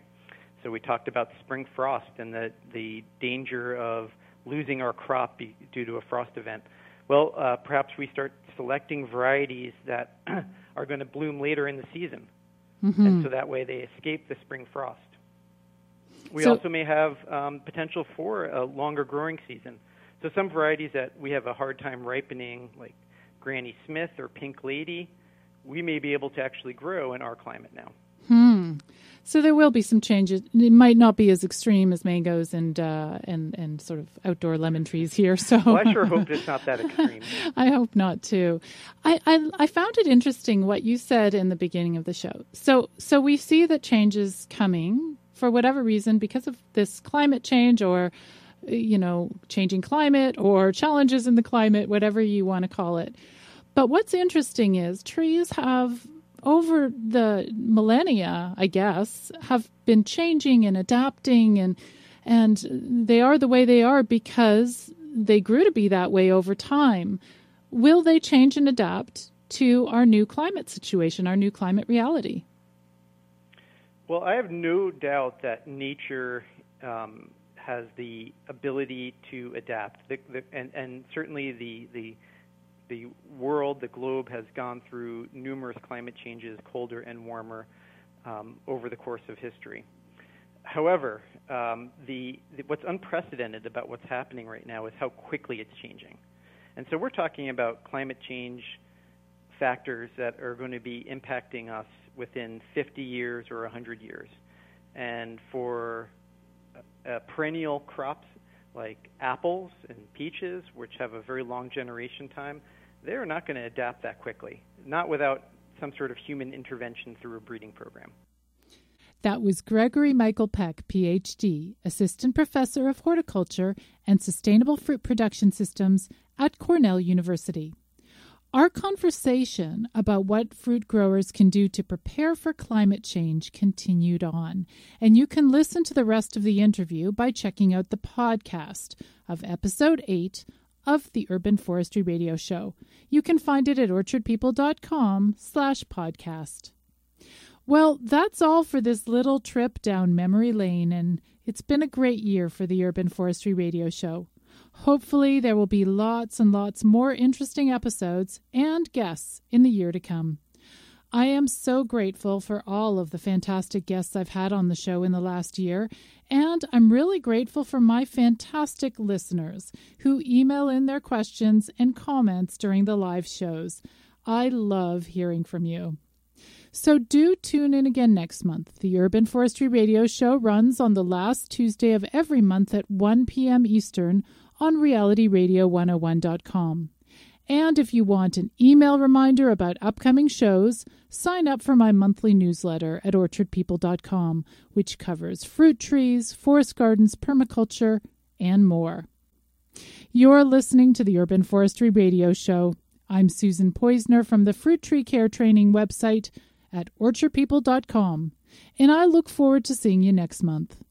So we talked about spring frost and the, the danger of losing our crop be, due to a frost event. Well, uh, perhaps we start selecting varieties that are going to bloom later in the season. Mm-hmm. And so that way they escape the spring frost. We so, also may have um, potential for a longer growing season. So some varieties that we have a hard time ripening, like Granny Smith or Pink Lady, we may be able to actually grow in our climate now. Hmm. So there will be some changes. It might not be as extreme as mangoes and uh, and and sort of outdoor lemon trees here. So well, I sure hope it's not that extreme. I hope not too. I, I I found it interesting what you said in the beginning of the show. So so we see that change is coming for whatever reason because of this climate change or you know changing climate or challenges in the climate, whatever you want to call it. But what's interesting is trees have over the millennia, I guess, have been changing and adapting and and they are the way they are because they grew to be that way over time. Will they change and adapt to our new climate situation, our new climate reality? Well, I have no doubt that nature um, has the ability to adapt, the, the, and, and certainly the, the the world, the globe, has gone through numerous climate changes, colder and warmer, um, over the course of history. However, um, the, the, what's unprecedented about what's happening right now is how quickly it's changing. And so we're talking about climate change factors that are going to be impacting us within 50 years or 100 years. And for uh, perennial crops like apples and peaches, which have a very long generation time, they're not going to adapt that quickly, not without some sort of human intervention through a breeding program. That was Gregory Michael Peck, PhD, Assistant Professor of Horticulture and Sustainable Fruit Production Systems at Cornell University. Our conversation about what fruit growers can do to prepare for climate change continued on, and you can listen to the rest of the interview by checking out the podcast of episode 8 of the Urban Forestry Radio Show. You can find it at orchardpeople.com slash podcast. Well, that's all for this little trip down memory lane, and it's been a great year for the Urban Forestry Radio Show. Hopefully, there will be lots and lots more interesting episodes and guests in the year to come. I am so grateful for all of the fantastic guests I've had on the show in the last year, and I'm really grateful for my fantastic listeners who email in their questions and comments during the live shows. I love hearing from you. So do tune in again next month. The Urban Forestry Radio Show runs on the last Tuesday of every month at 1 p.m. Eastern on realityradio101.com. And if you want an email reminder about upcoming shows, sign up for my monthly newsletter at orchardpeople.com, which covers fruit trees, forest gardens, permaculture, and more. You're listening to the Urban Forestry Radio Show. I'm Susan Poizner from the Fruit Tree Care Training website at orchardpeople.com, and I look forward to seeing you next month.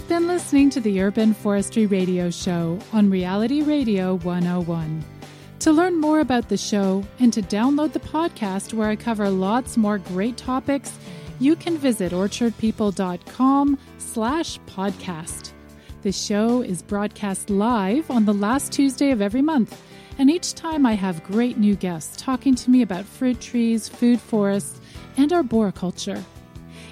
You've been listening to the Urban Forestry Radio Show on Reality Radio 101. To learn more about the show and to download the podcast where I cover lots more great topics, you can visit orchardpeople.com slash podcast. The show is broadcast live on the last Tuesday of every month, and each time I have great new guests talking to me about fruit trees, food forests, and arboriculture.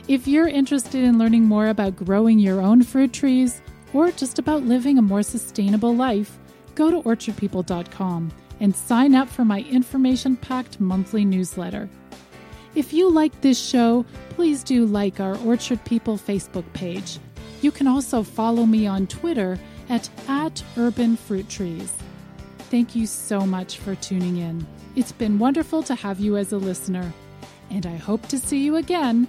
If you're interested in learning more about growing your own fruit trees or just about living a more sustainable life, go to orchardpeople.com and sign up for my information packed monthly newsletter. If you like this show, please do like our Orchard People Facebook page. You can also follow me on Twitter at, at Urban Fruit Trees. Thank you so much for tuning in. It's been wonderful to have you as a listener, and I hope to see you again